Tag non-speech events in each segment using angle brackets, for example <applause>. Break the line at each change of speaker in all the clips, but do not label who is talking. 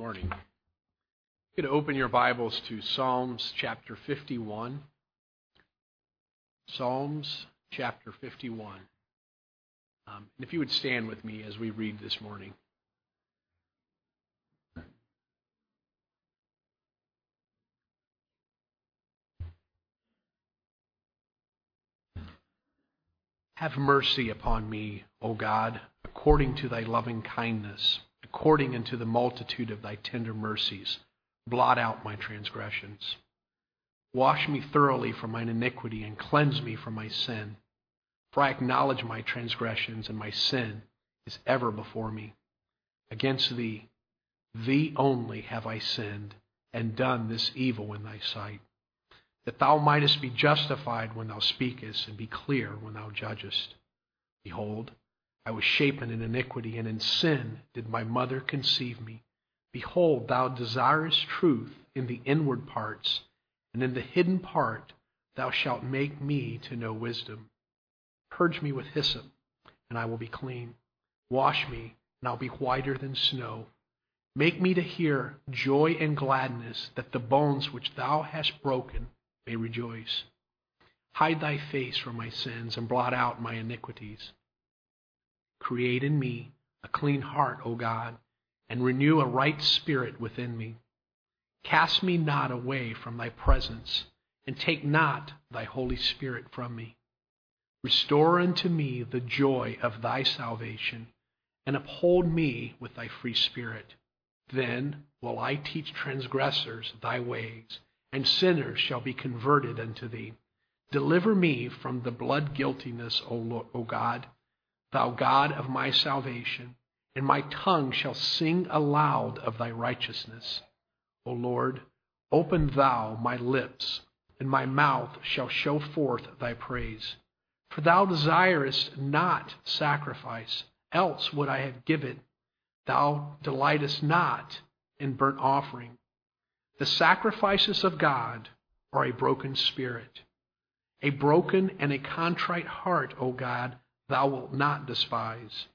Morning. You could open your Bibles to Psalms chapter 51. Psalms chapter 51. Um, and if you would stand with me as we read this morning. Have mercy upon me, O God, according to thy loving kindness, according unto the multitude of thy tender mercies. Blot out my transgressions. Wash me thoroughly from mine iniquity and cleanse me from my sin. For I acknowledge my transgressions, and my sin is ever before me. Against thee, thee only have I sinned, and done this evil in thy sight that thou mightest be justified when thou speakest, and be clear when thou judgest. Behold, I was shapen in iniquity, and in sin did my mother conceive me. Behold, thou desirest truth in the inward parts, and in the hidden part thou shalt make me to know wisdom. Purge me with hyssop, and I will be clean. Wash me, and I'll be whiter than snow. Make me to hear joy and gladness, that the bones which thou hast broken may rejoice. Hide thy face from my sins and blot out my iniquities. Create in me a clean heart, O God, and renew a right spirit within me. Cast me not away from thy presence, and take not thy Holy Spirit from me. Restore unto me the joy of thy salvation, and uphold me with thy free spirit. Then will I teach transgressors thy ways and sinners shall be converted unto thee. Deliver me from the blood guiltiness, O, Lord, o God, thou God of my salvation, and my tongue shall sing aloud of thy righteousness. O Lord, open thou my lips, and my mouth shall show forth thy praise. For thou desirest not sacrifice, else would I have given. Thou delightest not in burnt offering. The sacrifices of God are a broken spirit. A broken and a contrite heart, O God, thou wilt not despise.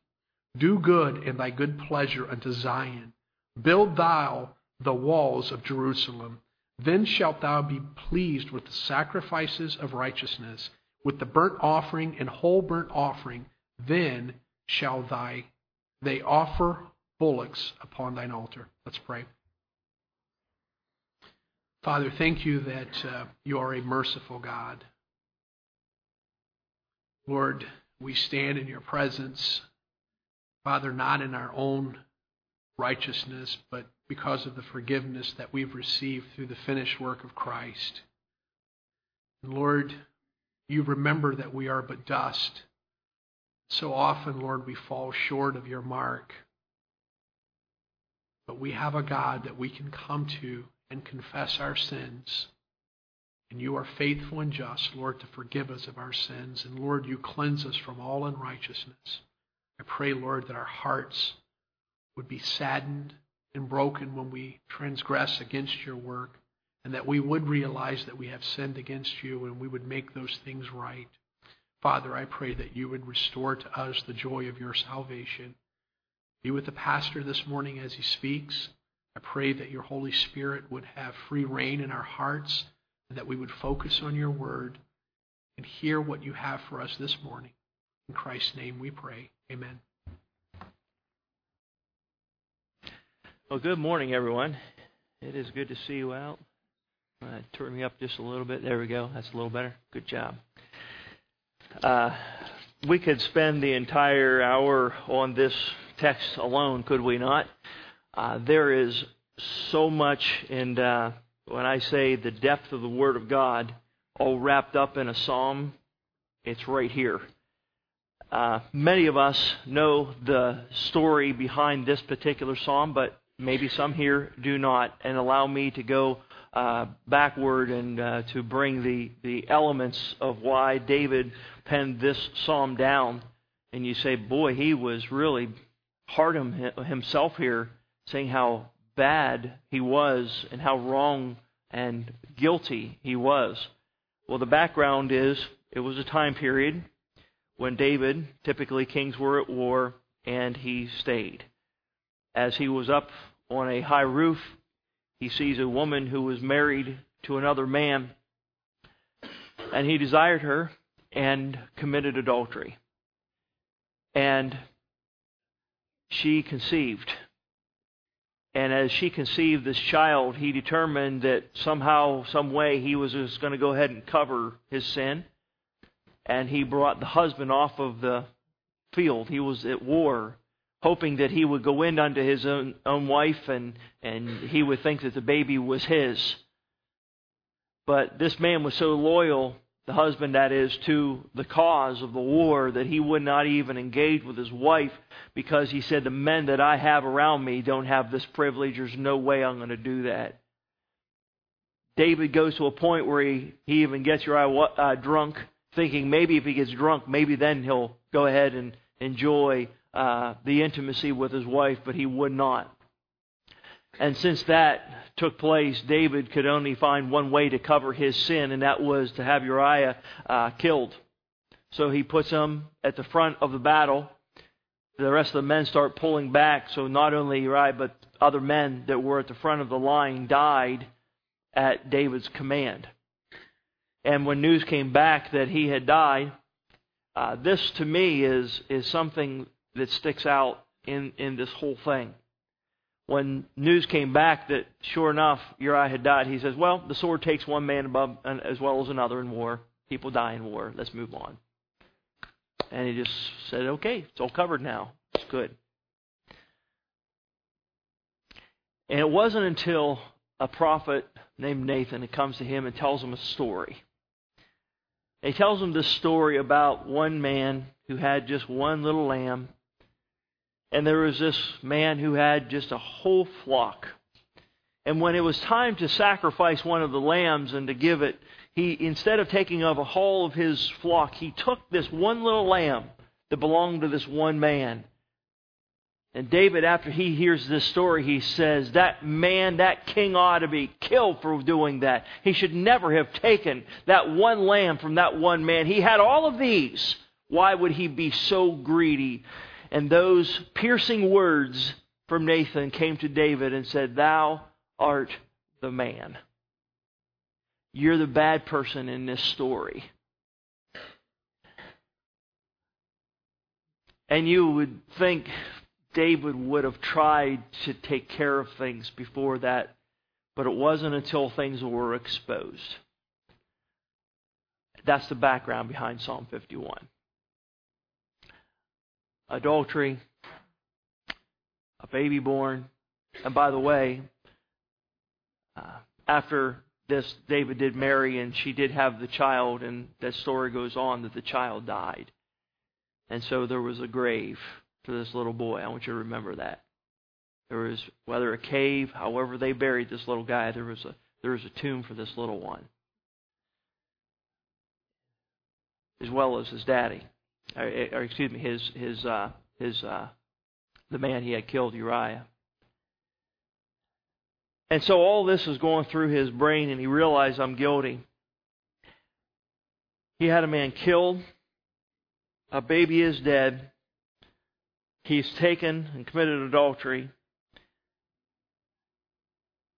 Do good in thy good pleasure unto Zion. Build thou the walls of Jerusalem. Then shalt thou be pleased with the sacrifices of righteousness, with the burnt offering and whole burnt offering. Then shall thy they offer bullocks upon thine altar. Let's pray. Father, thank you that uh, you are a merciful God. Lord, we stand in your presence, Father, not in our own righteousness, but because of the forgiveness that we've received through the finished work of Christ. And Lord, you remember that we are but dust. So often, Lord, we fall short of your mark. But we have a God that we can come to and confess our sins. And you are faithful and just, Lord, to forgive us of our sins. And Lord, you cleanse us from all unrighteousness. I pray, Lord, that our hearts would be saddened and broken when we transgress against your work, and that we would realize that we have sinned against you and we would make those things right. Father, I pray that you would restore to us the joy of your salvation. Be with the pastor this morning as he speaks. I pray that your Holy Spirit would have free reign in our hearts that we would focus on your word and hear what you have for us this morning. In Christ's name we pray. Amen.
Well, good morning, everyone. It is good to see you out. Uh, turn me up just a little bit. There we go. That's a little better. Good job. Uh, we could spend the entire hour on this text alone, could we not? Uh, there is so much, and uh, when I say the depth of the Word of God, all wrapped up in a psalm, it's right here. Uh, many of us know the story behind this particular psalm, but maybe some here do not. And allow me to go uh, backward and uh, to bring the, the elements of why David penned this psalm down. And you say, boy, he was really hard on himself here saying how bad he was and how wrong and guilty he was. Well, the background is it was a time period when David, typically kings were at war, and he stayed. As he was up on a high roof. He sees a woman who was married to another man, and he desired her and committed adultery. And she conceived. And as she conceived this child, he determined that somehow, some way, he was just going to go ahead and cover his sin. And he brought the husband off of the field. He was at war, hoping that he would go in unto his own, own wife and, and he would think that the baby was his. But this man was so loyal the husband, that is, to the cause of the war, that he would not even engage with his wife because he said, The men that I have around me don't have this privilege. There's no way I'm going to do that. David goes to a point where he, he even gets Uriah uh, drunk, thinking maybe if he gets drunk, maybe then he'll go ahead and enjoy uh, the intimacy with his wife, but he would not. And since that took place, David could only find one way to cover his sin, and that was to have Uriah uh, killed. So he puts him at the front of the battle. The rest of the men start pulling back, so not only Uriah, but other men that were at the front of the line died at David's command. And when news came back that he had died, uh, this to me is, is something that sticks out in, in this whole thing when news came back that sure enough Uriah had died, he says, "Well, the sword takes one man above as well as another in war. People die in war. Let's move on." And he just said, "Okay, it's all covered now. It's good." And it wasn't until a prophet named Nathan comes to him and tells him a story. He tells him this story about one man who had just one little lamb and there was this man who had just a whole flock. And when it was time to sacrifice one of the lambs and to give it, he instead of taking of a whole of his flock, he took this one little lamb that belonged to this one man. And David, after he hears this story, he says, That man, that king ought to be killed for doing that. He should never have taken that one lamb from that one man. He had all of these. Why would he be so greedy? And those piercing words from Nathan came to David and said, Thou art the man. You're the bad person in this story. And you would think David would have tried to take care of things before that, but it wasn't until things were exposed. That's the background behind Psalm 51 adultery, a baby born. And by the way, uh, after this, David did marry and she did have the child, and that story goes on that the child died. And so there was a grave for this little boy. I want you to remember that. There was whether a cave, however they buried this little guy, there was a there was a tomb for this little one. As well as his daddy or, excuse me, his his uh, his uh, the man he had killed, Uriah. And so all this is going through his brain, and he realized I'm guilty. He had a man killed. A baby is dead. He's taken and committed adultery.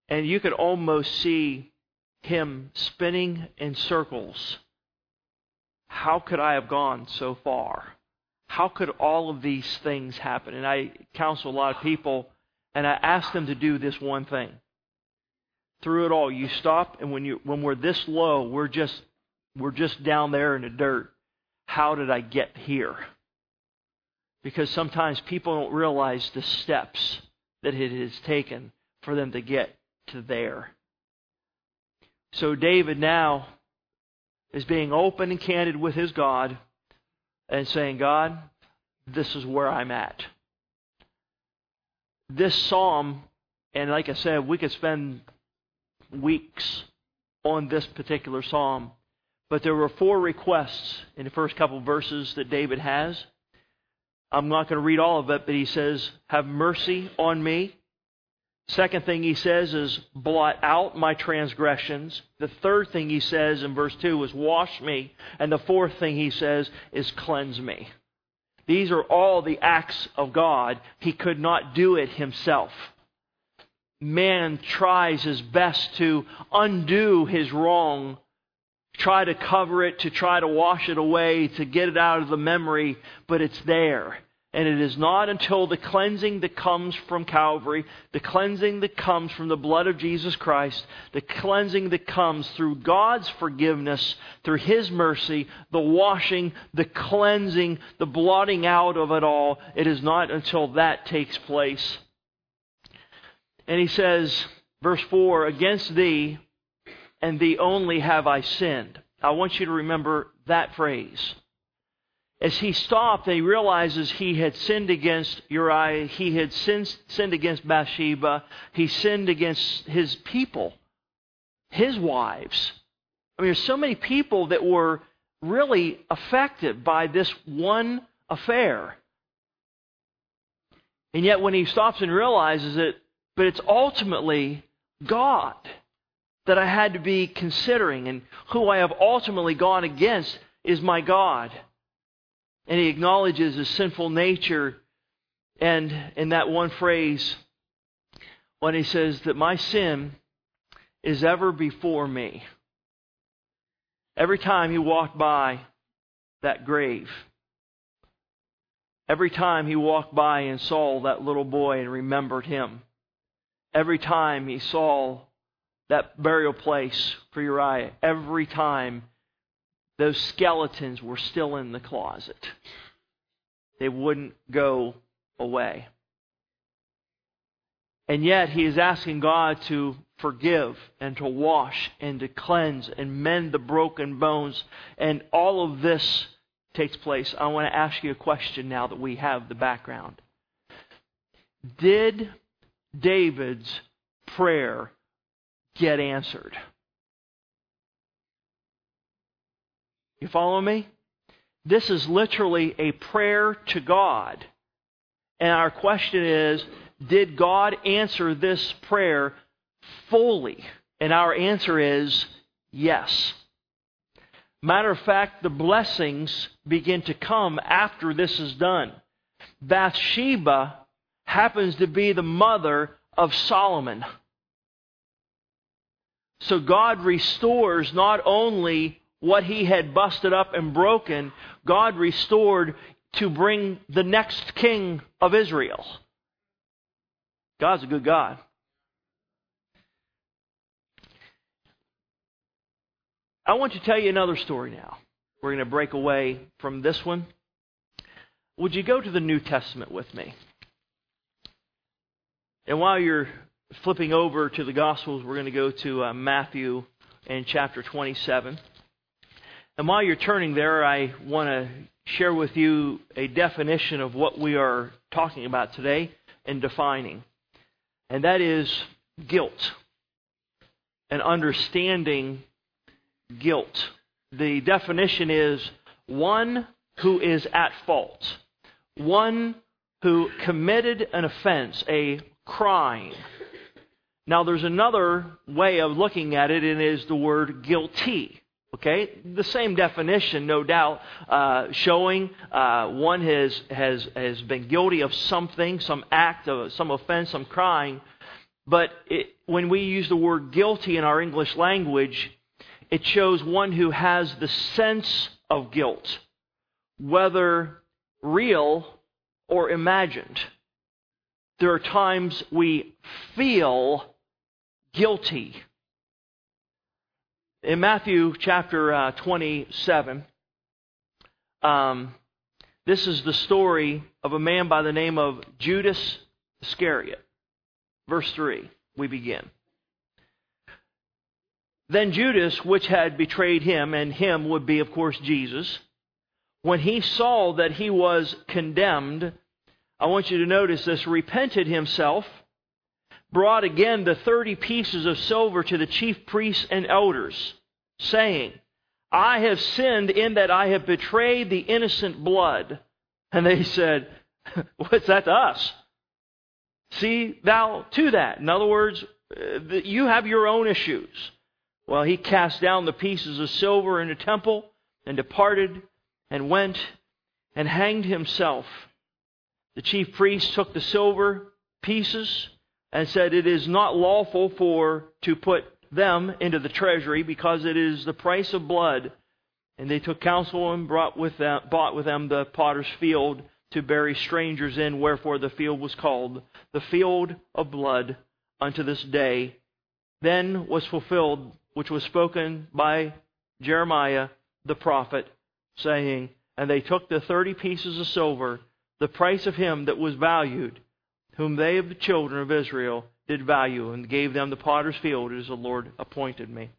And you could almost see him spinning in circles how could I have gone so far? How could all of these things happen? And I counsel a lot of people, and I ask them to do this one thing. Through it all, you stop, and when you when we're this low, we're just we're just down there in the dirt. How did I get here? Because sometimes people don't realize the steps that it has taken for them to get to there. So David now is being open and candid with his God and saying, God, this is where I'm at. This psalm, and like I said, we could spend weeks on this particular psalm, but there were four requests in the first couple verses that David has. I'm not going to read all of it, but he says, Have mercy on me Second thing he says is, blot out my transgressions. The third thing he says in verse 2 is, wash me. And the fourth thing he says is, cleanse me. These are all the acts of God. He could not do it himself. man tries his best to undo his wrong, try to cover it, to try to wash it away, to get it out of the memory, but it's there. And it is not until the cleansing that comes from Calvary, the cleansing that comes from the blood of Jesus Christ, the cleansing that comes through God's forgiveness, through His mercy, the washing, the cleansing, the blotting out of it all, it is not until that takes place. And he says, verse 4 Against thee and thee only have I sinned. I want you to remember that phrase as he stopped he realizes he had sinned against Uriah, he had sinned, sinned against Bathsheba, he sinned against his people, his wives. I mean, there's so many people that were really affected by this one affair. And yet, when he stops and realizes it, but it's ultimately God that I had to be considering, and who I have ultimately gone against is my God and he acknowledges his sinful nature. And in that one phrase, when he says that my sin is ever before me. Every time he walked by that grave, every time he walked by and saw that little boy and remembered him, every time he saw that burial place for Uriah, every time those skeletons were still in the closet. They wouldn't go away. And yet, he is asking God to forgive and to wash and to cleanse and mend the broken bones. And all of this takes place. I want to ask you a question now that we have the background. Did David's prayer get answered? You follow me? This is literally a prayer to God. And our question is Did God answer this prayer fully? And our answer is yes. Matter of fact, the blessings begin to come after this is done. Bathsheba happens to be the mother of Solomon. So God restores not only what he had busted up and broken, God restored to bring the next king of Israel. God's a good God. I want to tell you another story now. We're going to break away from this one. Would you go to the New Testament with me? And while you're flipping over to the Gospels, we're going to go to uh, Matthew and chapter 27. And while you're turning there, I want to share with you a definition of what we are talking about today and defining. And that is guilt and understanding guilt. The definition is one who is at fault, one who committed an offense, a crime. Now, there's another way of looking at it, and it is the word guilty. Okay, the same definition, no doubt, uh, showing uh, one has, has, has been guilty of something, some act, of some offense, some crime. But it, when we use the word guilty in our English language, it shows one who has the sense of guilt, whether real or imagined. There are times we feel guilty in Matthew chapter uh, 27, um, this is the story of a man by the name of Judas Iscariot. Verse 3, we begin. Then Judas, which had betrayed him, and him would be, of course, Jesus, when he saw that he was condemned, I want you to notice this, repented himself brought again the thirty pieces of silver to the chief priests and elders, saying, I have sinned in that I have betrayed the innocent blood. And they said, <laughs> What's that to us? See thou to that. In other words, uh, you have your own issues. Well, he cast down the pieces of silver in the temple and departed and went and hanged himself. The chief priests took the silver pieces and said, It is not lawful for to put them into the treasury because it is the price of blood. And they took counsel and brought with them, bought with them the potter's field to bury strangers in, wherefore the field was called the field of blood unto this day. Then was fulfilled which was spoken by Jeremiah the prophet, saying, And they took the thirty pieces of silver, the price of him that was valued, whom they of the children of Israel did value, and gave them the potter's field as the Lord appointed me.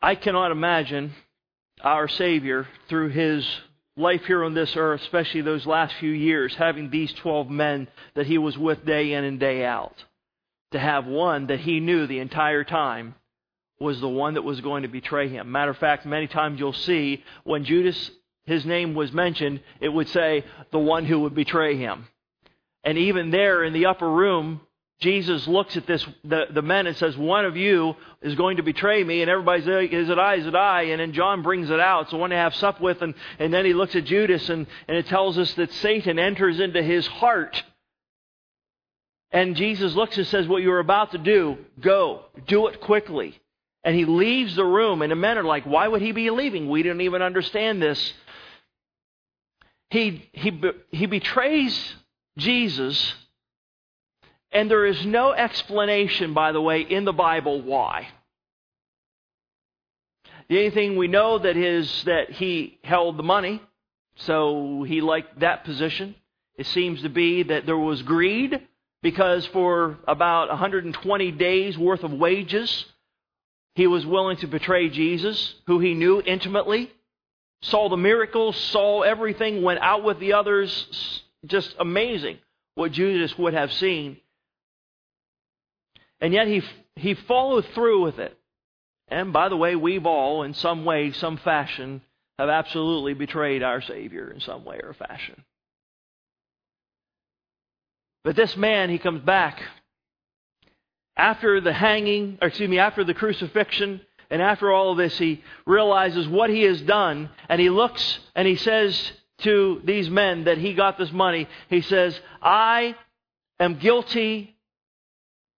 I cannot imagine our Savior through his life here on this earth, especially those last few years, having these 12 men that he was with day in and day out. To have one that he knew the entire time was the one that was going to betray him. Matter of fact, many times you'll see when Judas, his name was mentioned, it would say the one who would betray him. And even there in the upper room, Jesus looks at this the, the men and says, One of you is going to betray me, and everybody's like, Is it I? Is it I? And then John brings it out. So one to have sup with, and, and then he looks at Judas, and, and it tells us that Satan enters into his heart. And Jesus looks and says, What you're about to do, go. Do it quickly. And he leaves the room, and the men are like, Why would he be leaving? We didn't even understand this. He, he, he betrays Jesus and there is no explanation, by the way, in the Bible why. The only thing we know that is that he held the money, so he liked that position. It seems to be that there was greed because for about 120 days worth of wages, he was willing to betray Jesus, who he knew intimately, saw the miracles, saw everything, went out with the others. Just amazing what Judas would have seen and yet he, he followed through with it. And by the way, we've all, in some way, some fashion, have absolutely betrayed our Savior in some way or fashion. But this man, he comes back after the hanging, or excuse me, after the crucifixion, and after all of this, he realizes what he has done, and he looks and he says to these men that he got this money, he says, I am guilty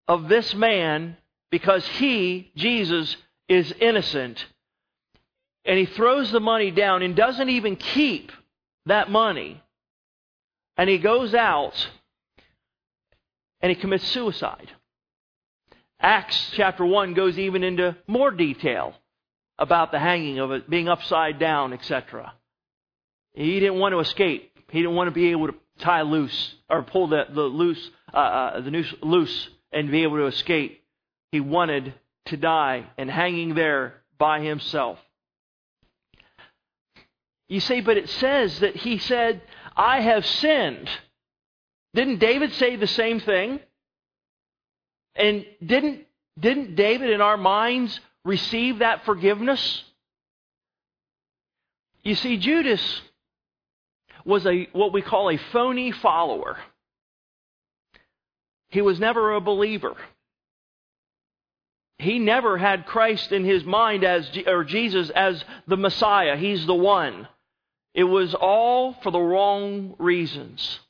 of this man because he, Jesus, is innocent. And he throws the money down and doesn't even keep that money. And he goes out and he commits suicide. Acts chapter 1 goes even into more detail about the hanging of it, being upside down, etc. He didn't want to escape. He didn't want to be able to tie loose or pull the, the loose, uh, uh, the noose loose and be able to escape. He wanted to die and hanging there by himself. You see, but it says that he said, I have sinned. Didn't David say the same thing? And didn't, didn't David in our minds receive that forgiveness? You see, Judas was a what we call a phony follower. He was never a believer. He never had Christ in his mind as, or Jesus as the Messiah. He's the one. It was all for the wrong reasons.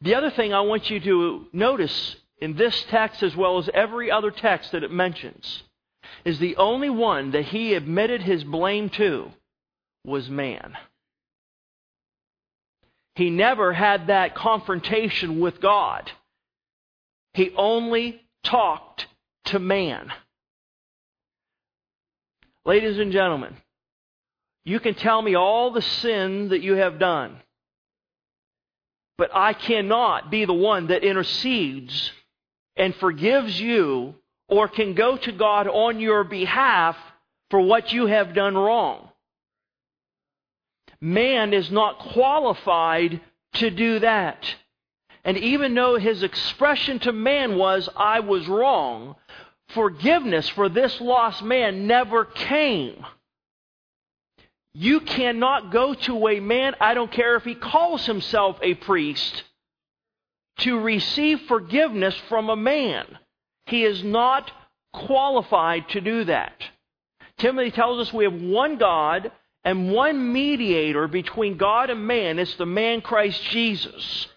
The other thing I want you to notice in this text, as well as every other text that it mentions, is the only one that he admitted his blame to was man. He never had that confrontation with God. He only talked to man. Ladies and gentlemen, you can tell me all the sin that you have done, but I cannot be the one that intercedes and forgives you or can go to God on your behalf for what you have done wrong man is not qualified to do that. And even though his expression to man was, I was wrong, forgiveness for this lost man never came. You cannot go to a man, I don't care if he calls himself a priest, to receive forgiveness from a man. He is not qualified to do that. Timothy tells us we have one God and one mediator between God and man. It's the man Christ Jesus.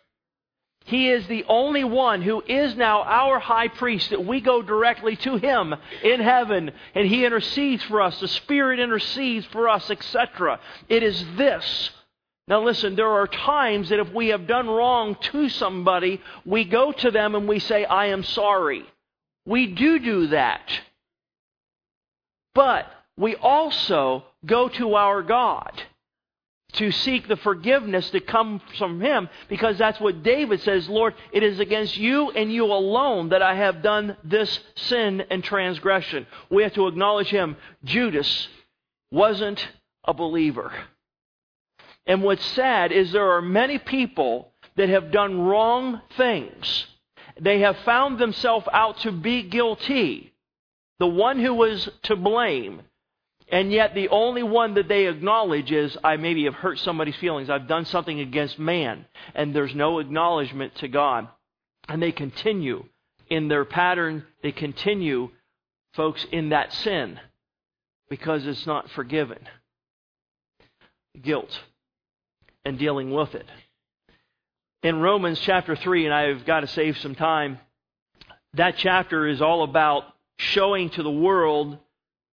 He is the only one who is now our high priest, that we go directly to him in heaven, and he intercedes for us. The Spirit intercedes for us, etc. It is this. Now, listen, there are times that if we have done wrong to somebody, we go to them and we say, I am sorry. We do do that. But we also go to our God to seek the forgiveness that comes from him because that's what David says, Lord, it is against you and you alone that I have done this sin and transgression. We have to acknowledge him. Judas wasn't a believer. And what's sad is there are many people that have done wrong things. They have found themselves out to be guilty. The one who was to blame and yet, the only one that they acknowledge is, I maybe have hurt somebody's feelings. I've done something against man. And there's no acknowledgement to God. And they continue in their pattern. They continue, folks, in that sin because it's not forgiven. Guilt and dealing with it. In Romans chapter 3, and I've got to save some time, that chapter is all about showing to the world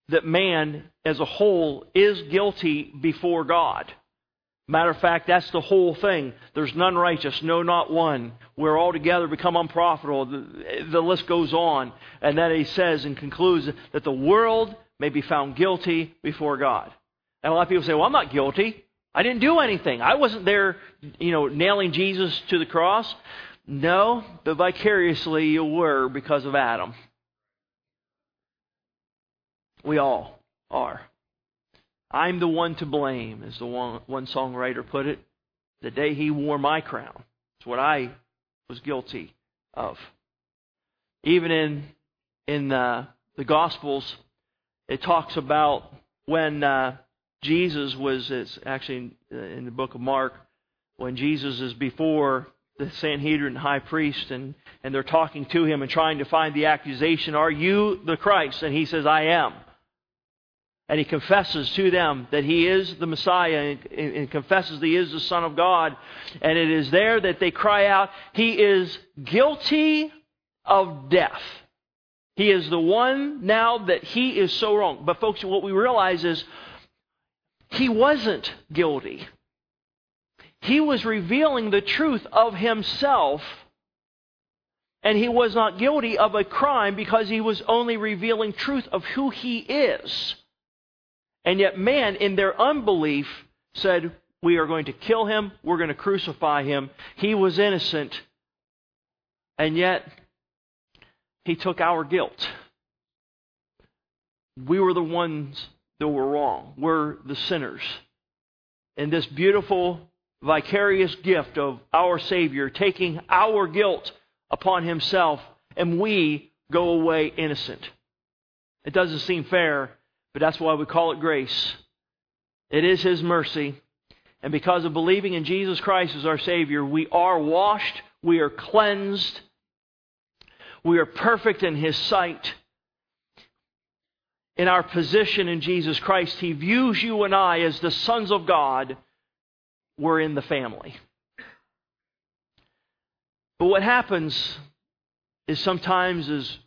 that man as a whole is guilty before God. Matter of fact, that's the whole thing. There's none righteous, no, not one. We're all together become unprofitable. The, the list goes on. And then he says and concludes that the world may be found guilty before God. And a lot of people say, well, I'm not guilty. I didn't do anything. I wasn't there, you know, nailing Jesus to the cross. No, but vicariously you were because of Adam. We all are. I'm the one to blame, as the one, one songwriter put it. The day he wore my crown. It's what I was guilty of. Even in in uh, the Gospels, it talks about when uh, Jesus was. It's actually in, uh, in the book of Mark when Jesus is before the Sanhedrin high priest and, and they're talking to him and trying to find the accusation, Are you the Christ? And he says, I am and he confesses to them that he is the Messiah and, and, confesses that he is the Son of God. And it is there that they cry out, He is guilty of death. He is the one now that he is so wrong. But, folks, what we realize is he wasn't guilty. He was revealing the truth of himself. And he was not guilty of a crime because he was only revealing truth of who he is. And yet, man, in their unbelief, said, We are going to kill him, we're going to crucify him. He was innocent, and yet, he took our guilt. We were the ones that were wrong, we're the sinners. And this beautiful, vicarious gift of our Savior taking our guilt upon himself, and we go away innocent. It doesn't seem fair but that's why we call it grace. It is His mercy. And because of believing in Jesus Christ as our Savior, we are washed, we are cleansed, we are perfect in His sight. In our position in Jesus Christ, He views you and I as the sons of God. We're in the family. But what happens is sometimes as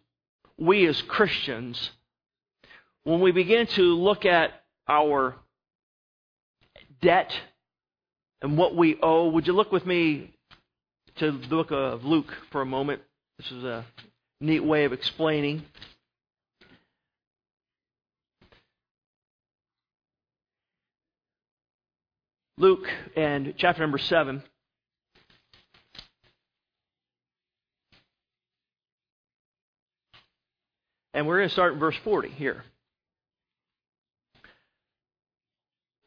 we as Christians when we begin to look at our debt and what we owe, would you look with me to the book of Luke for a moment? This is a neat way of explaining. Luke and chapter number 7. And we're going to start in verse 40 here.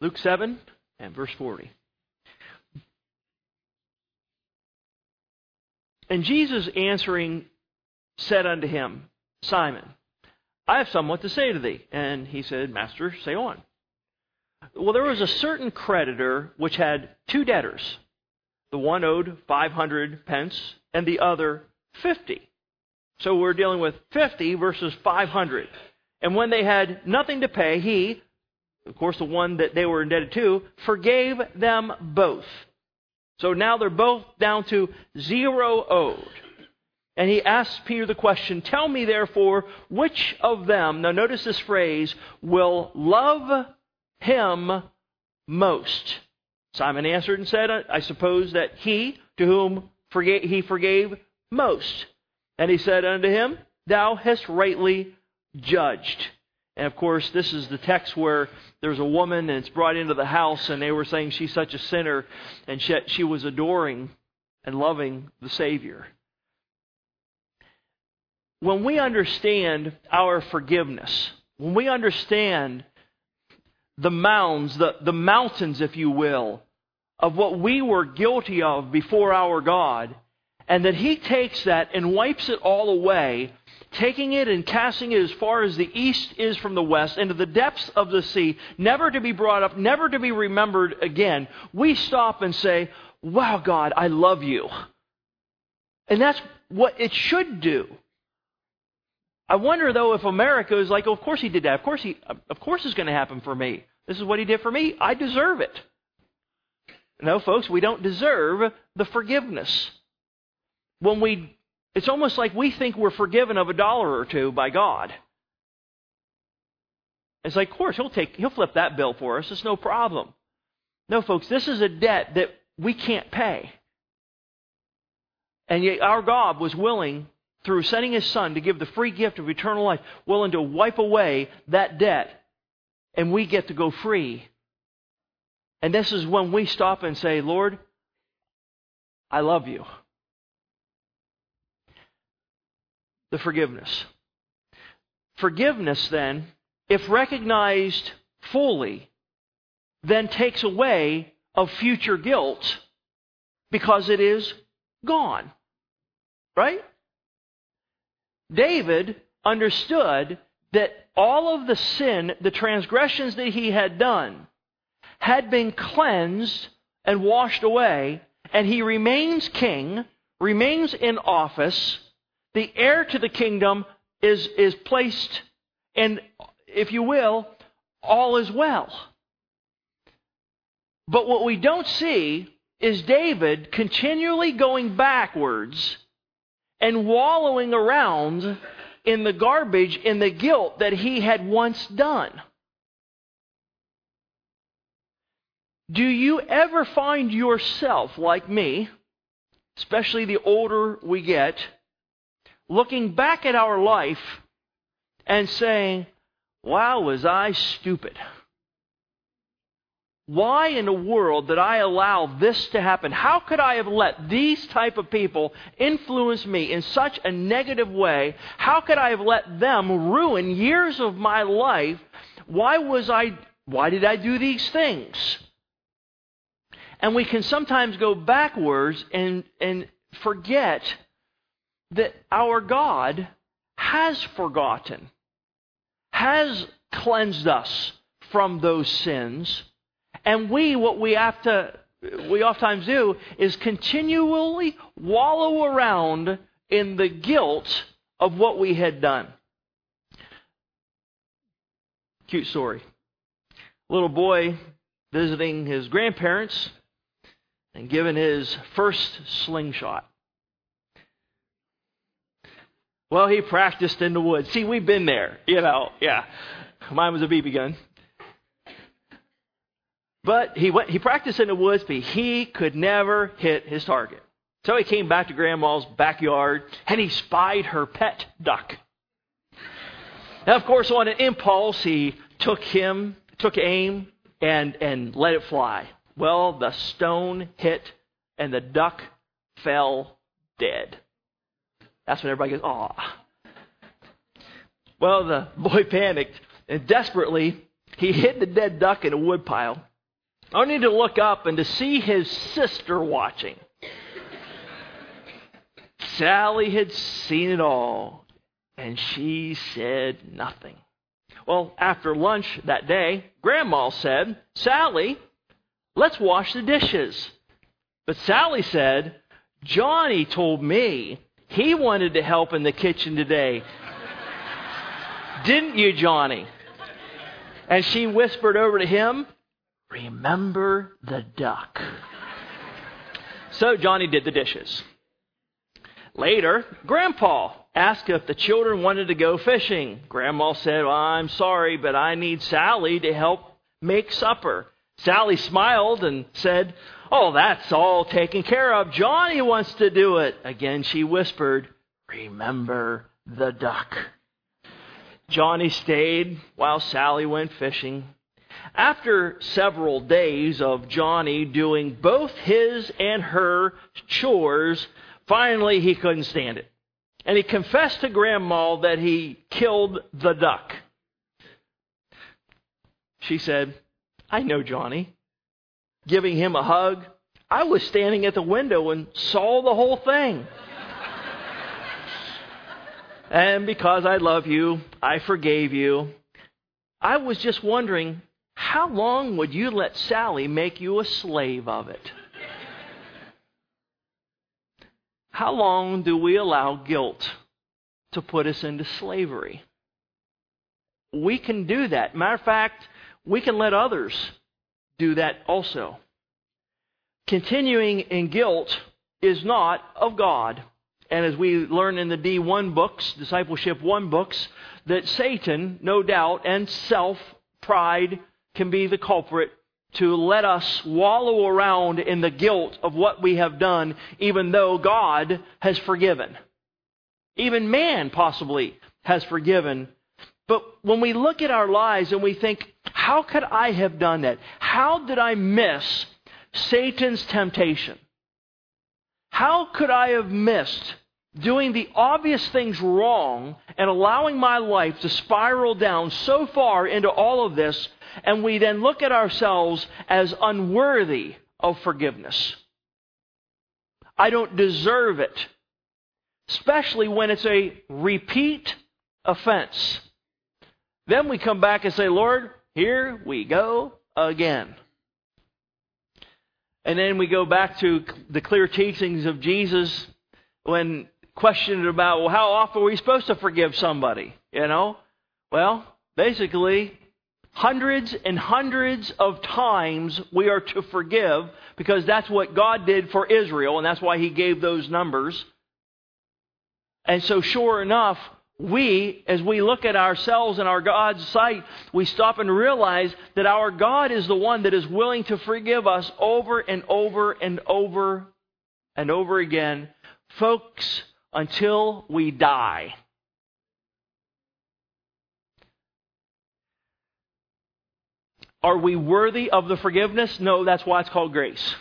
Luke 7 and verse 40. And Jesus answering said unto him, Simon, I have somewhat to say to thee. And he said, Master, say on. Well, there was a certain creditor which had two debtors. The one owed 500 pence, and the other 50. So we're dealing with 50 versus 500. And when they had nothing to pay, he, of course, the one that they were indebted to, forgave them both. So now they're both down to zero owed. And he asks Peter the question Tell me, therefore, which of them, now notice this phrase, will love him most? Simon answered and said, I suppose that he to whom he forgave most. And he said unto him, Thou hast rightly judged. And of course, this is the text where there's a woman and it's brought into the house, and they were saying she's such a sinner, and she, she was adoring and loving the Savior. When we understand our forgiveness, when we understand the mounds, the, the mountains, if you will, of what we were guilty of before our God, and that He takes that and wipes it all away, taking it and casting it as far as the east is from the west into the depths of the sea, never to be brought up, never to be remembered again, we stop and say, Wow, God, I love you. And that's what it should do. I wonder though if America is like, oh, of course he did that. Of course he, of course it's going to happen for me. This is what he did for me. I deserve it. No, folks, we don't deserve the forgiveness. When we, it's almost like we think we're forgiven of a dollar or two by God. It's like, of course, he'll take, he'll flip that bill for us. It's no problem. No, folks, this is a debt that we can't pay. And yet our God was willing, through sending his son to give the free gift of eternal life, willing to wipe away that debt, and we get to go free and this is when we stop and say, Lord, I love you. The forgiveness. Forgiveness, then, if recognized fully, then takes away of future guilt because it is gone. Right? David understood that all of the sin, the transgressions that he had done, had been cleansed and washed away, and he remains king, remains in office. The heir to the kingdom is, is placed, and if you will, all is well. But what we don't see is David continually going backwards and wallowing around in the garbage, in the guilt that he had once done. Do you ever find yourself, like me, especially the older we get, looking back at our life and saying, Wow, was I stupid? Why in the world did I allow this to happen? How could I have let these type of people influence me in such a negative way? How could I have let them ruin years of my life? Why was I why did I do these things? And we can sometimes go backwards and, and forget that our God has forgotten, has cleansed us from those sins. And we, what we have to, we oftentimes do is continually wallow around in the guilt of what we had done. Cute story. little boy visiting his grandparents and given his first slingshot. Well, he practiced in the woods. See, we've been there, you know. Yeah, mine was a BB gun. But he went. He practiced in the woods, but he could never hit his target. So he came back to Grandma's backyard and he spied her pet duck. Now, of course, on an impulse, he took him, took aim, and and let it fly. Well, the stone hit and the duck fell dead. That's when everybody goes, aw. Well, the boy <laughs> panicked and desperately he hid the dead duck in a woodpile, only to look up and to see his sister watching. Sally had seen it all, and she said nothing. Well, after lunch that day, Grandma said, Sally, Let's wash the dishes. But Sally said, Johnny told me he wanted to help in the kitchen today. Didn't you, Johnny? And she whispered over to him, Remember the duck. So Johnny did the dishes. Later, Grandpa asked if the children wanted to go fishing. Grandma said, well, I'm sorry, but I need Sally to help make supper. Sally smiled and said, Oh, that's all taken care of. Johnny wants to do it. Again, she whispered, Remember the duck. Johnny stayed while Sally went fishing. After several days of Johnny doing both his and her chores, finally he couldn't stand it. And he confessed to Grandma that he killed the duck. She said, I know Johnny. Giving him a hug, I was standing at the window and saw the whole thing. and because I love you, I forgave you. I was just wondering how long would you let Sally make you a slave of it? How long do we allow guilt to put us into slavery? We can do that. Matter of fact, we can let others do that also. Continuing in guilt is not of God. And as we learn in the D1 books, Discipleship 1 books, that Satan, no doubt, and self, pride, can be the culprit to let us wallow around in the guilt of what we have done, even though God has forgiven. Even man possibly has forgiven. But when we look at our lives and we think, how could I have done that? How did I miss Satan's temptation? How could I have missed doing the obvious things wrong and allowing my life to spiral down so far into all of this and we then look at ourselves as unworthy of forgiveness. I don't deserve it, especially when it's a repeat offense. Then we come back and say, Lord, here we go again. And then we go back to the clear teachings of Jesus when questioned about, well, how often are we supposed to forgive somebody? You know? Well, basically, Hundreds and hundreds of times we are to forgive because that's what God did for Israel, and that's why He gave those numbers. And so, sure enough, we, as we look at ourselves in our God's sight, we stop and realize that our God is the one that is willing to forgive us over and over and over and over again, folks, until we die. Are we worthy of the forgiveness? No, that's why it's called grace.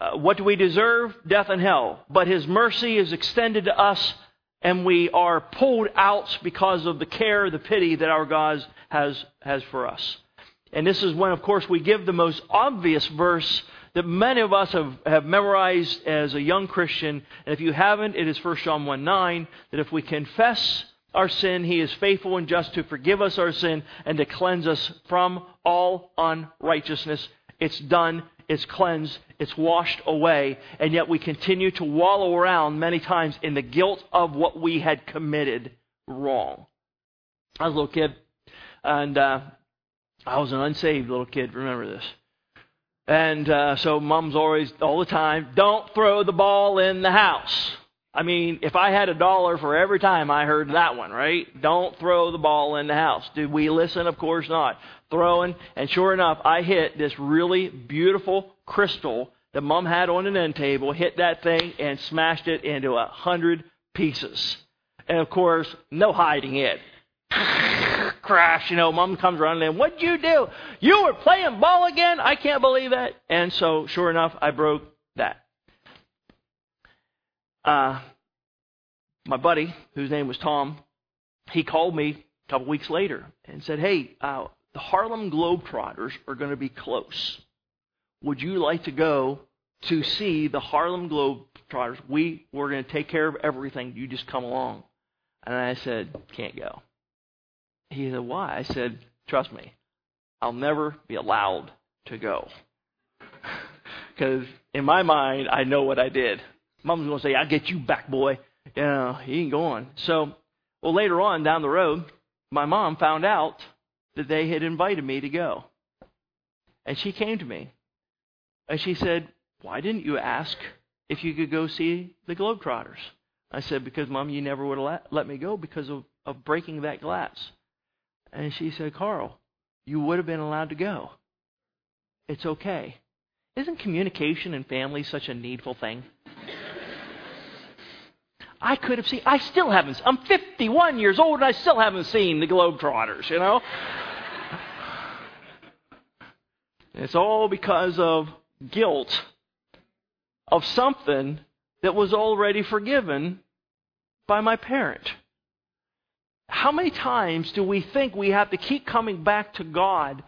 Uh, what do we deserve? Death and hell. But His mercy is extended to us, and we are pulled out because of the care, the pity that our God has, has for us. And this is when, of course, we give the most obvious verse that many of us have, have memorized as a young Christian. And if you haven't, it is 1 John 1 9, that if we confess our sin, He is faithful and just to forgive us our sin and to cleanse us from all unrighteousness. It's done, it's cleansed, it's washed away, and yet we continue to wallow around many times in the guilt of what we had committed wrong. I was a little kid, and uh, I was an unsaved little kid, remember this. And uh, so mom's always, all the time, don't throw the ball in the house. I mean, if I had a dollar for every time I heard that one, right? Don't throw the ball in the house. Did we listen? Of course not. Throwing, and sure enough, I hit this really beautiful crystal that mom had on an end table, hit that thing, and smashed it into a hundred pieces. And of course, no hiding it. <laughs> Crash, you know, mom comes running in. What'd you do? You were playing ball again? I can't believe that. And so, sure enough, I broke that uh, my buddy, whose name was Tom, he called me a couple weeks later and said, Hey, uh, the Harlem Globetrotters are going to be close. Would you like to go to see the Harlem Globetrotters? We, we're going to take care of everything. You just come along. And I said, Can't go. He said, Why? I said, Trust me, I'll never be allowed to go. <laughs> Because in my mind, I know what I did. Mom's going to say, I'll get you back, boy. Yeah, he ain't going. So, well, later on down the road, my mom found out that they had invited me to go. And she came to me. And she said, Why didn't you ask if you could go see the Globetrotters? I said, Because, Mom, you never would have let, me go because of, of breaking that glass. And she said, Carl, you would have been allowed to go. It's okay. Isn't communication in family such a needful thing? I could have seen, I still haven't, I'm 51 years old and I still haven't seen the Globetrotters, you know? It's all because of guilt of something that was already forgiven by my parent. How many times do we think we have to keep coming back to God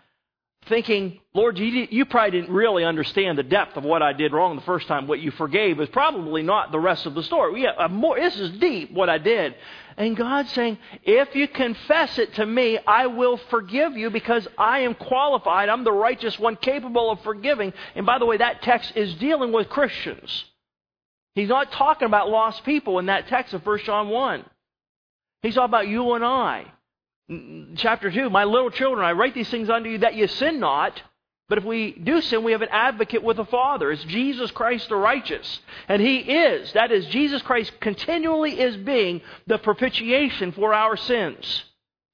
thinking, Lord, you, you probably didn't really understand the depth of what I did wrong the first time. What you forgave is probably not the rest of the story. Yeah, uh, more, this is deep, what I did. And God's saying, if you confess it to me, I will forgive you because I am qualified. I'm the righteous one capable of forgiving. And by the way, that text is dealing with Christians. He's not talking about lost people in that text of 1 John 1. He's talking about you and I chapter 2, my little children, I write these things unto you that you sin not. But if we do sin, we have an advocate with the Father. It's Jesus Christ the righteous. And He is, that is, Jesus Christ continually is being the propitiation for our sins.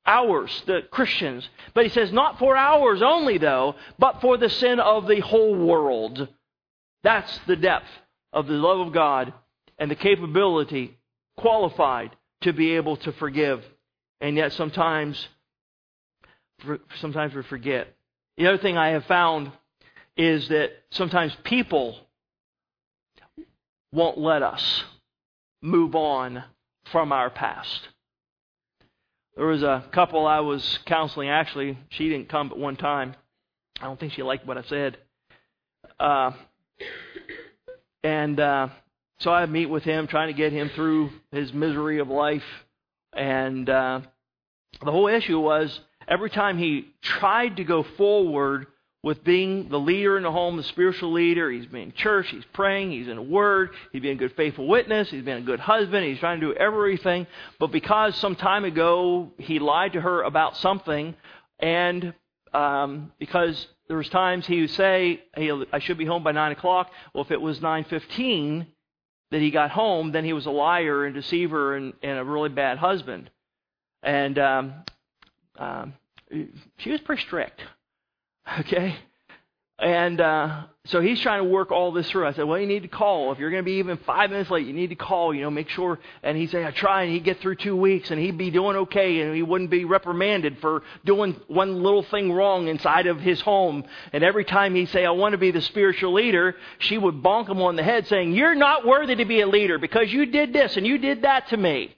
Ours, the Christians. But He says, not for ours only, though, but for the sin of the whole world. That's the depth of the love of God and the capability qualified to be able to forgive and yet sometimes sometimes we forget. The other thing I have found is that sometimes people won't let us move on from our past. There was a couple I was counseling. Actually, she didn't come but one time. I don't think she liked what I said. Uh, and uh, so I meet with him, trying to get him through his misery of life. And uh, the whole issue was every time he tried to go forward with being the leader in the home, the spiritual leader, he's being church, he's praying, he's in the Word, he's being a good faithful witness, he's being a good husband, he's trying to do everything. But because some time ago he lied to her about something, and um, because there was times he would say, hey, I should be home by 9 o'clock. Well, if it was 9.15 that he got home, then he was a liar and deceiver and, and a really bad husband. And um, um, she was pretty strict. Okay? And uh, so he's trying to work all this through. I said, well, you need to call. If you're going to be even five minutes late, you need to call, you know, make sure. And he said, I try, and he'd get through two weeks, and he'd be doing okay, and he wouldn't be reprimanded for doing one little thing wrong inside of his home. And every time he'd say, I want to be the spiritual leader, she would bonk him on the head saying, You're not worthy to be a leader because you did this and you did that to me.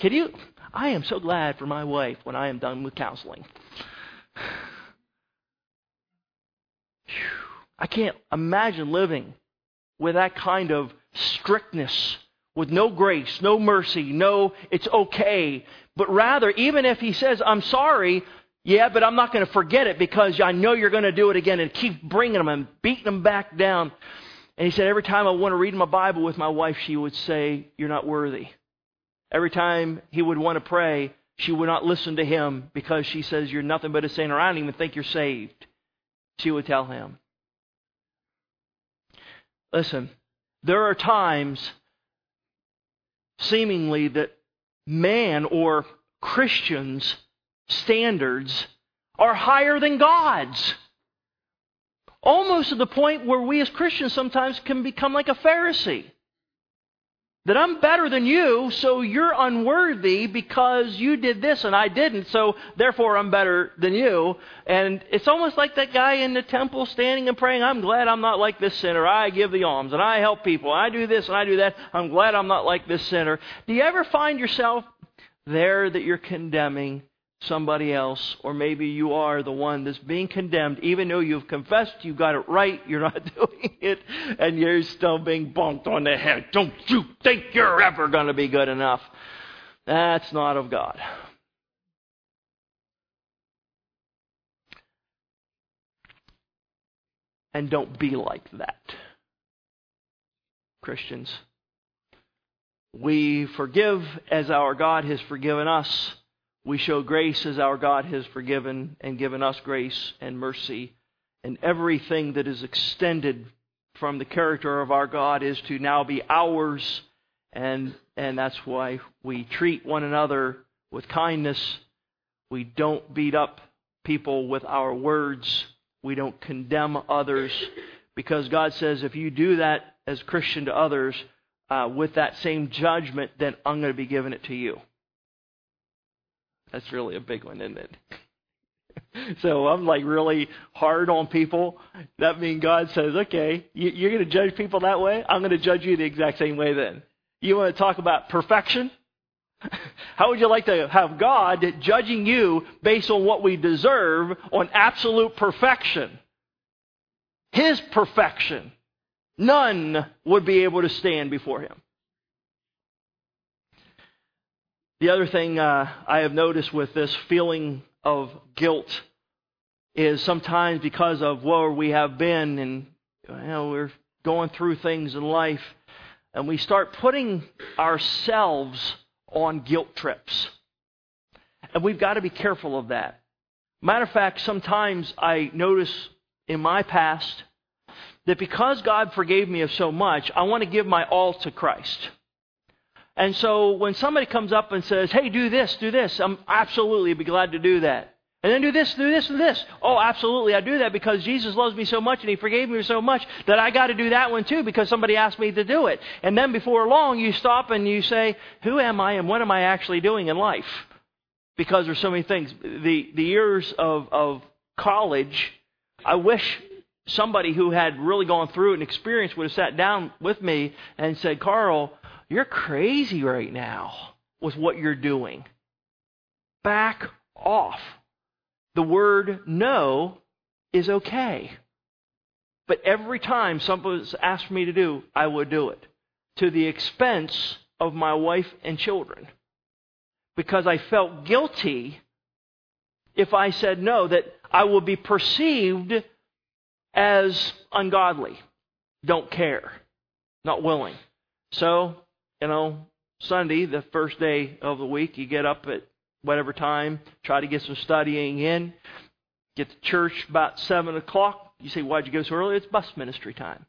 Can you, I am so glad for my wife when I am done with counseling. I can't imagine living with that kind of strictness, with no grace, no mercy, no, it's okay. But rather, even if he says, I'm sorry, yeah, but I'm not going to forget it because I know you're going to do it again and keep bringing them and beating them back down. And he said, every time I want to read my Bible with my wife, she would say, You're not worthy. Every time he would want to pray, she would not listen to him because she says, You're nothing but a sinner. I don't even think you're saved. She would tell him. Listen, there are times, seemingly, that man or Christians' standards are higher than God's. Almost to the point where we as Christians sometimes can become like a Pharisee that I'm better than you, so you're unworthy because you did this and I didn't, so therefore I'm better than you. And it's almost like that guy in the temple standing and praying, I'm glad I'm not like this sinner. I give the alms and I help people. I do this and I do that. I'm glad I'm not like this sinner. Do you ever find yourself there that you're condemning somebody else, or maybe you are the one that's being condemned, even though you've confessed you got it right, you're not <laughs> doing it, and you're still being bonked on the head. Don't you think you're ever going to be good enough? That's not of God. And don't be like that. Christians, we forgive as our God has forgiven us we show grace as our God has forgiven and given us grace and mercy and everything that is extended from the character of our God is to now be ours, and, and that's why we treat one another with kindness. We don't beat up people with our words. We don't condemn others because God says if you do that as Christian to others uh, with that same judgment, then I'm going to be giving it to you. That's really a big one, isn't it? <laughs> so I'm like really hard on people. That means God says, okay, you're going to judge people that way? I'm going to judge you the exact same way then. You want to talk about perfection? <laughs> How would you like to have God judging you based on what we deserve on absolute perfection? His perfection. None would be able to stand before Him. The other thing uh, I have noticed with this feeling of guilt is sometimes because of where we have been and you know, we're going through things in life, and we start putting ourselves on guilt trips. And we've got to be careful of that. Matter of fact, sometimes I notice in my past that because God forgave me of so much, I want to give my all to Christ. And so when somebody comes up and says, hey, do this, do this, I'm absolutely be glad to do that. And then do this, do this, and this. Oh, absolutely, I do that because Jesus loves me so much and He forgave me so much that I got to do that one too because somebody asked me to do it. And then before long, you stop and you say, Who am I and what am I actually doing in life? Because there's so many things. The, the years of, of college, I wish somebody who had really gone through it and experienced would have sat down with me and said, Carl, you're crazy right now with what you're doing. Back off the word no is okay. But every time was asked me to do, I would do it to the expense of my wife and children. Because I felt guilty if I said no, that I would be perceived as ungodly, don't care, not willing. So, you know, Sunday, the first day of the week, you get up at whatever time, try to get some studying in. Get to church about 7 o'clock. You say, why'd you go so early? It's bus ministry time.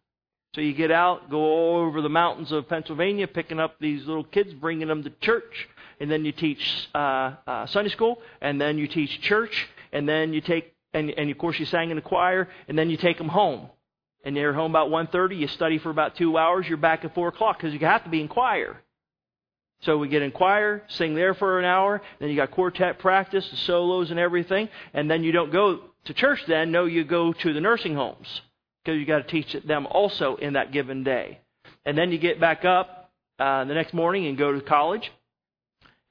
So you get out, go over the mountains of Pennsylvania, picking up these little kids, bringing them to church, and then you teach uh, uh, Sunday school, and then you teach church, and then you take, and, and of course you sang in the choir, and then you take them home. And you're home about 1.30, you study for about two hours, you're back at 4 o'clock, because you have to be in choir. So we get in choir, sing there for an hour, then you got quartet practice, the solos and everything, and then you don't go to church then, no, you go to the nursing homes because you got to teach them also in that given day. And then you get back up uh, the next morning and go to college,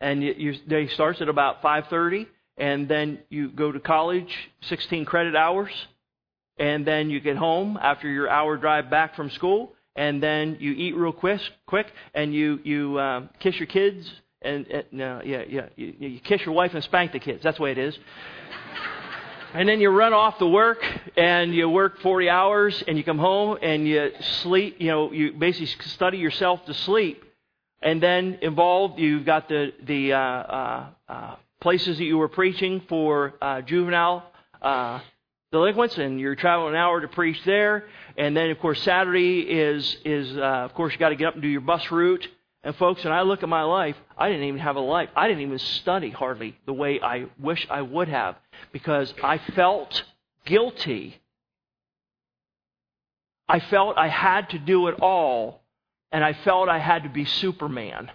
and you, your day starts at about 5:30, and then you go to college, 16 credit hours, and then you get home after your hour drive back from school, and then you eat real quick, quick, and you you um, kiss your kids, and uh, no, yeah, yeah, you, you kiss your wife and spank the kids. That's the way it is. <laughs> and then you run off to work, and you work 40 hours, and you come home and you sleep. You know, you basically study yourself to sleep, and then involved, you've got the the uh, uh, uh, places that you were preaching for uh, juvenile uh, delinquents, and you're traveling an hour to preach there. And then, of course, Saturday is, is uh, of course, you got to get up and do your bus route. And, folks, and I look at my life, I didn't even have a life. I didn't even study hardly the way I wish I would have because I felt guilty. I felt I had to do it all, and I felt I had to be Superman.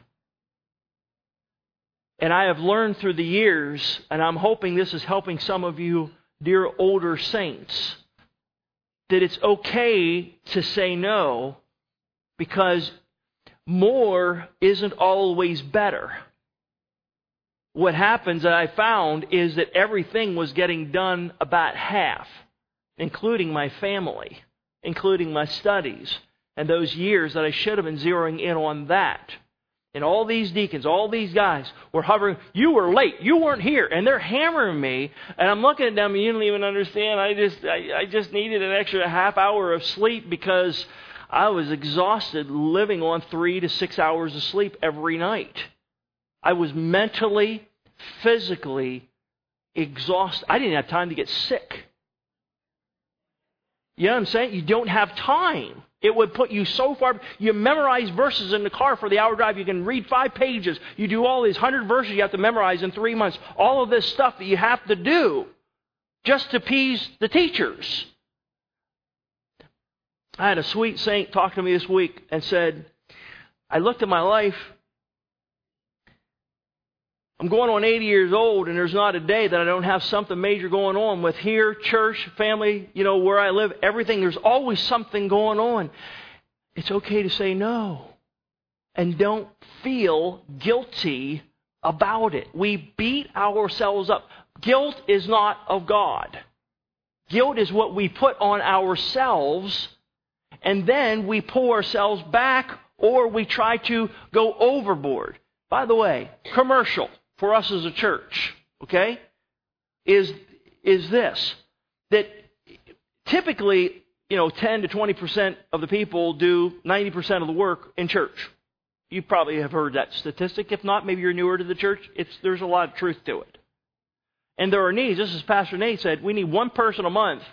And I have learned through the years, and I'm hoping this is helping some of you, dear older saints, that it's okay to say no because more isn't always better. What happens that I found is that everything was getting done about half, including my family, including my studies, and those years that I should have been zeroing in on that. And all these deacons, all these guys were hovering. You were late. You weren't here. And they're hammering me. And I'm looking at them and you don't even understand. I just, I, I just needed an extra half hour of sleep because I was exhausted living on three to six hours of sleep every night. I was mentally, physically exhausted. I didn't have time to get sick. You know what I'm saying? You don't have time. It would put you so far. You memorize verses in the car for the hour drive. You can read five pages. You do all these hundred verses you have to memorize in three months. All of this stuff that you have to do just to appease the teachers. I had a sweet saint talk to me this week and said, I looked at my life. I'm going on 80 years old, and there's not a day that I don't have something major going on with here, church, family, you know, where I live, everything. There's always something going on. It's okay to say no. And don't feel guilty about it. We beat ourselves up. Guilt is not of God. Guilt is what we put on ourselves, and then we pull ourselves back or we try to go overboard. By the way, commercial for us as a church, okay, is, is this that typically, you know, 10 to 20% of the people do 90% of the work in church. You probably have heard that statistic. If not, maybe you're newer to the church. It's, there's a lot of truth to it. And there are needs. This is Pastor Nate said, we need one person a month,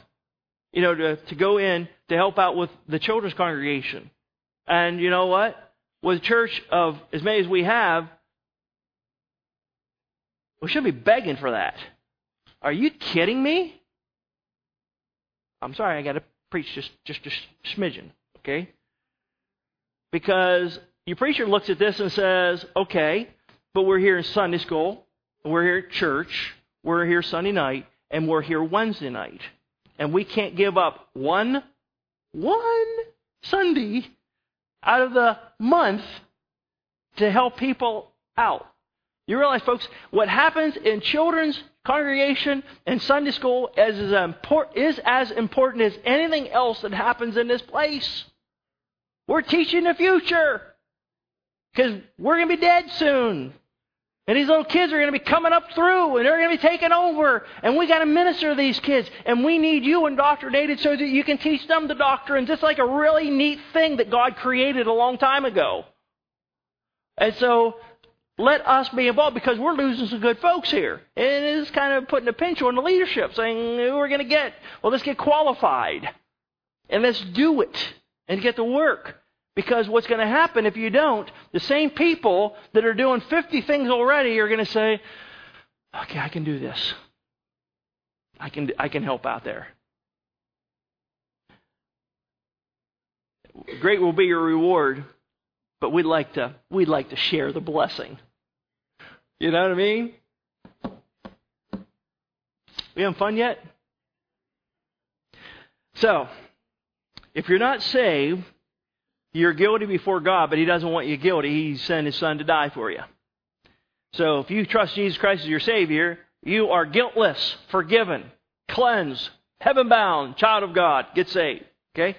you know, to, to go in to help out with the children's congregation. And you know what? With a church of as many as we have, we should be begging for that. Are you kidding me? I'm sorry, I got to preach just, just a smidgen, okay? Because your preacher looks at this and says, okay, but we're here in Sunday school, we're here at church, we're here Sunday night, and we're here Wednesday night. And we can't give up one, one Sunday out of the month to help people out. You realize, folks, what happens in children's congregation and Sunday school is as, important, is as important as anything else that happens in this place. We're teaching the future because we're going to be dead soon. And these little kids are going to be coming up through and they're going to be taking over. And we got to minister to these kids. And we need you indoctrinated so that you can teach them the doctrines. It's like a really neat thing that God created a long time ago. And so let us be involved because we're losing some good folks here. And it is kind of putting a pinch on the leadership, saying, who are going to get? Well, let's get qualified. And let's do it and get to work. Because what's going to happen if you don't, the same people that are doing 50 things already are going to say, okay, I can do this. I can, I can help out there. Great will be your reward, but we'd like to, we'd like to share the blessing. You know what I mean? We having fun yet? So, if you're not saved, you're guilty before God, but He doesn't want you guilty. He sent His Son to die for you. So, if you trust Jesus Christ as your Savior, you are guiltless, forgiven, cleansed, heaven bound, child of God. Get saved. Okay?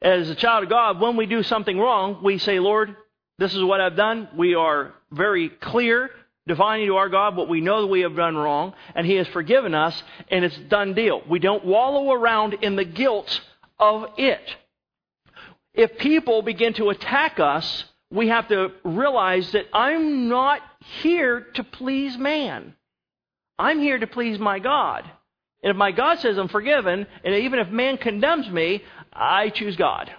As a child of God, when we do something wrong, we say, Lord, this is what I've done. We are very clear defining to our God what we know that we have done wrong, and He has forgiven us, and it's done deal. We don't wallow around in the guilt of it. If people begin to attack us, we have to realize that I'm not here to please man. I'm here to please my God. And if my God says I'm forgiven, and even if man condemns me, I choose God.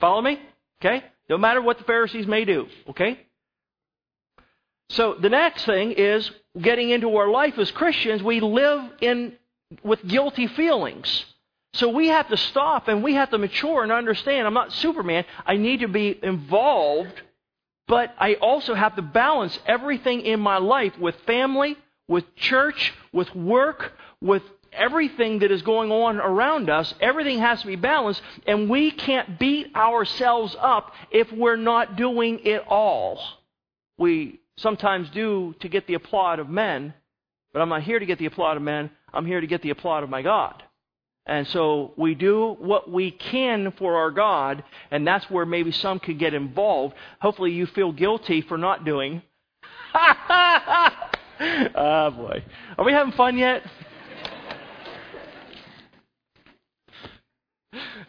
Follow me? Okay? No matter what the Pharisees may do. Okay? So the next thing is getting into our life as Christians, we live in with guilty feelings. So we have to stop and we have to mature and understand I'm not Superman. I need to be involved, but I also have to balance everything in my life with family, with church, with work, with everything that is going on around us. Everything has to be balanced, and we can't beat ourselves up if we're not doing it all. We sometimes do to get the applaud of men, but I'm not here to get the applaud of men. I'm here to get the applaud of my God. And so we do what we can for our God, and that's where maybe some could get involved. Hopefully you feel guilty for not doing. <laughs> Ah, oh boy. Are we having fun yet?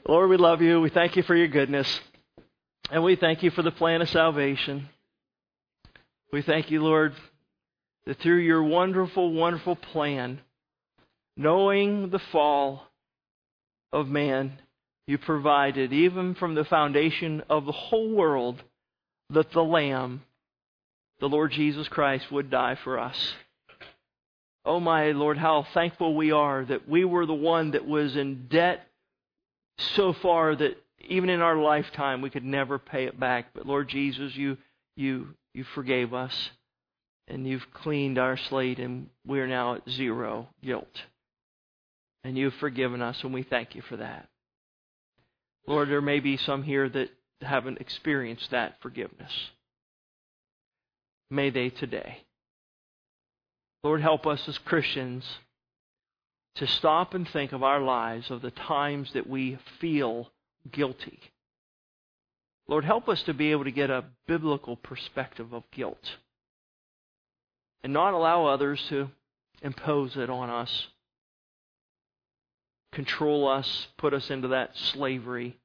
Lord, we love you. We thank you for your goodness. And we thank you for the plan of salvation. We thank you, Lord, that through your wonderful, wonderful plan, knowing the fall of man, you provided, even from the foundation of the whole world, that the Lamb, the Lord Jesus Christ, would die for us. Oh, my Lord, how thankful we are that we were the one that was in debt so far that even in our lifetime we could never pay it back. But Lord Jesus, you, you, you forgave us and you've cleaned our slate and we're now at zero guilt. And you've forgiven us and we thank you for that. Lord, there may be some here that haven't experienced that forgiveness. May they today. Lord, help us as Christians to stop and think of our lives, of the times that we feel guilty. Lord, help us to be able to get a biblical perspective of guilt and not allow others to impose it on us, control us, put us into that slavery.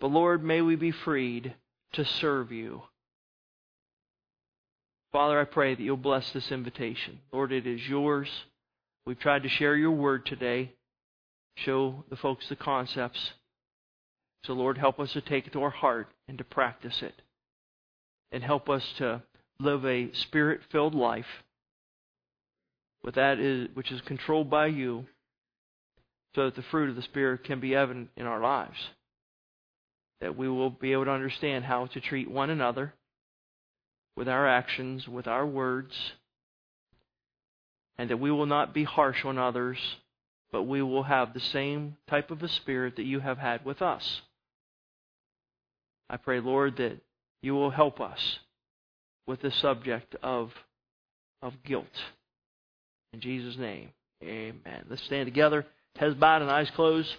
But Lord, may we be freed to serve you Father, I pray that you'll bless this invitation. Lord, it is yours. We've tried to share your word today, show the folks the concepts. So, Lord, help us to take it to our heart and to practice it. And help us to live a spirit filled life with that is, which is controlled by you so that the fruit of the Spirit can be evident in our lives. That we will be able to understand how to treat one another with our actions, with our words, and that we will not be harsh on others, but we will have the same type of a spirit that you have had with us. I pray, Lord, that you will help us with the subject of, of guilt. In Jesus' name, amen. Let's stand together, heads bowed and eyes closed.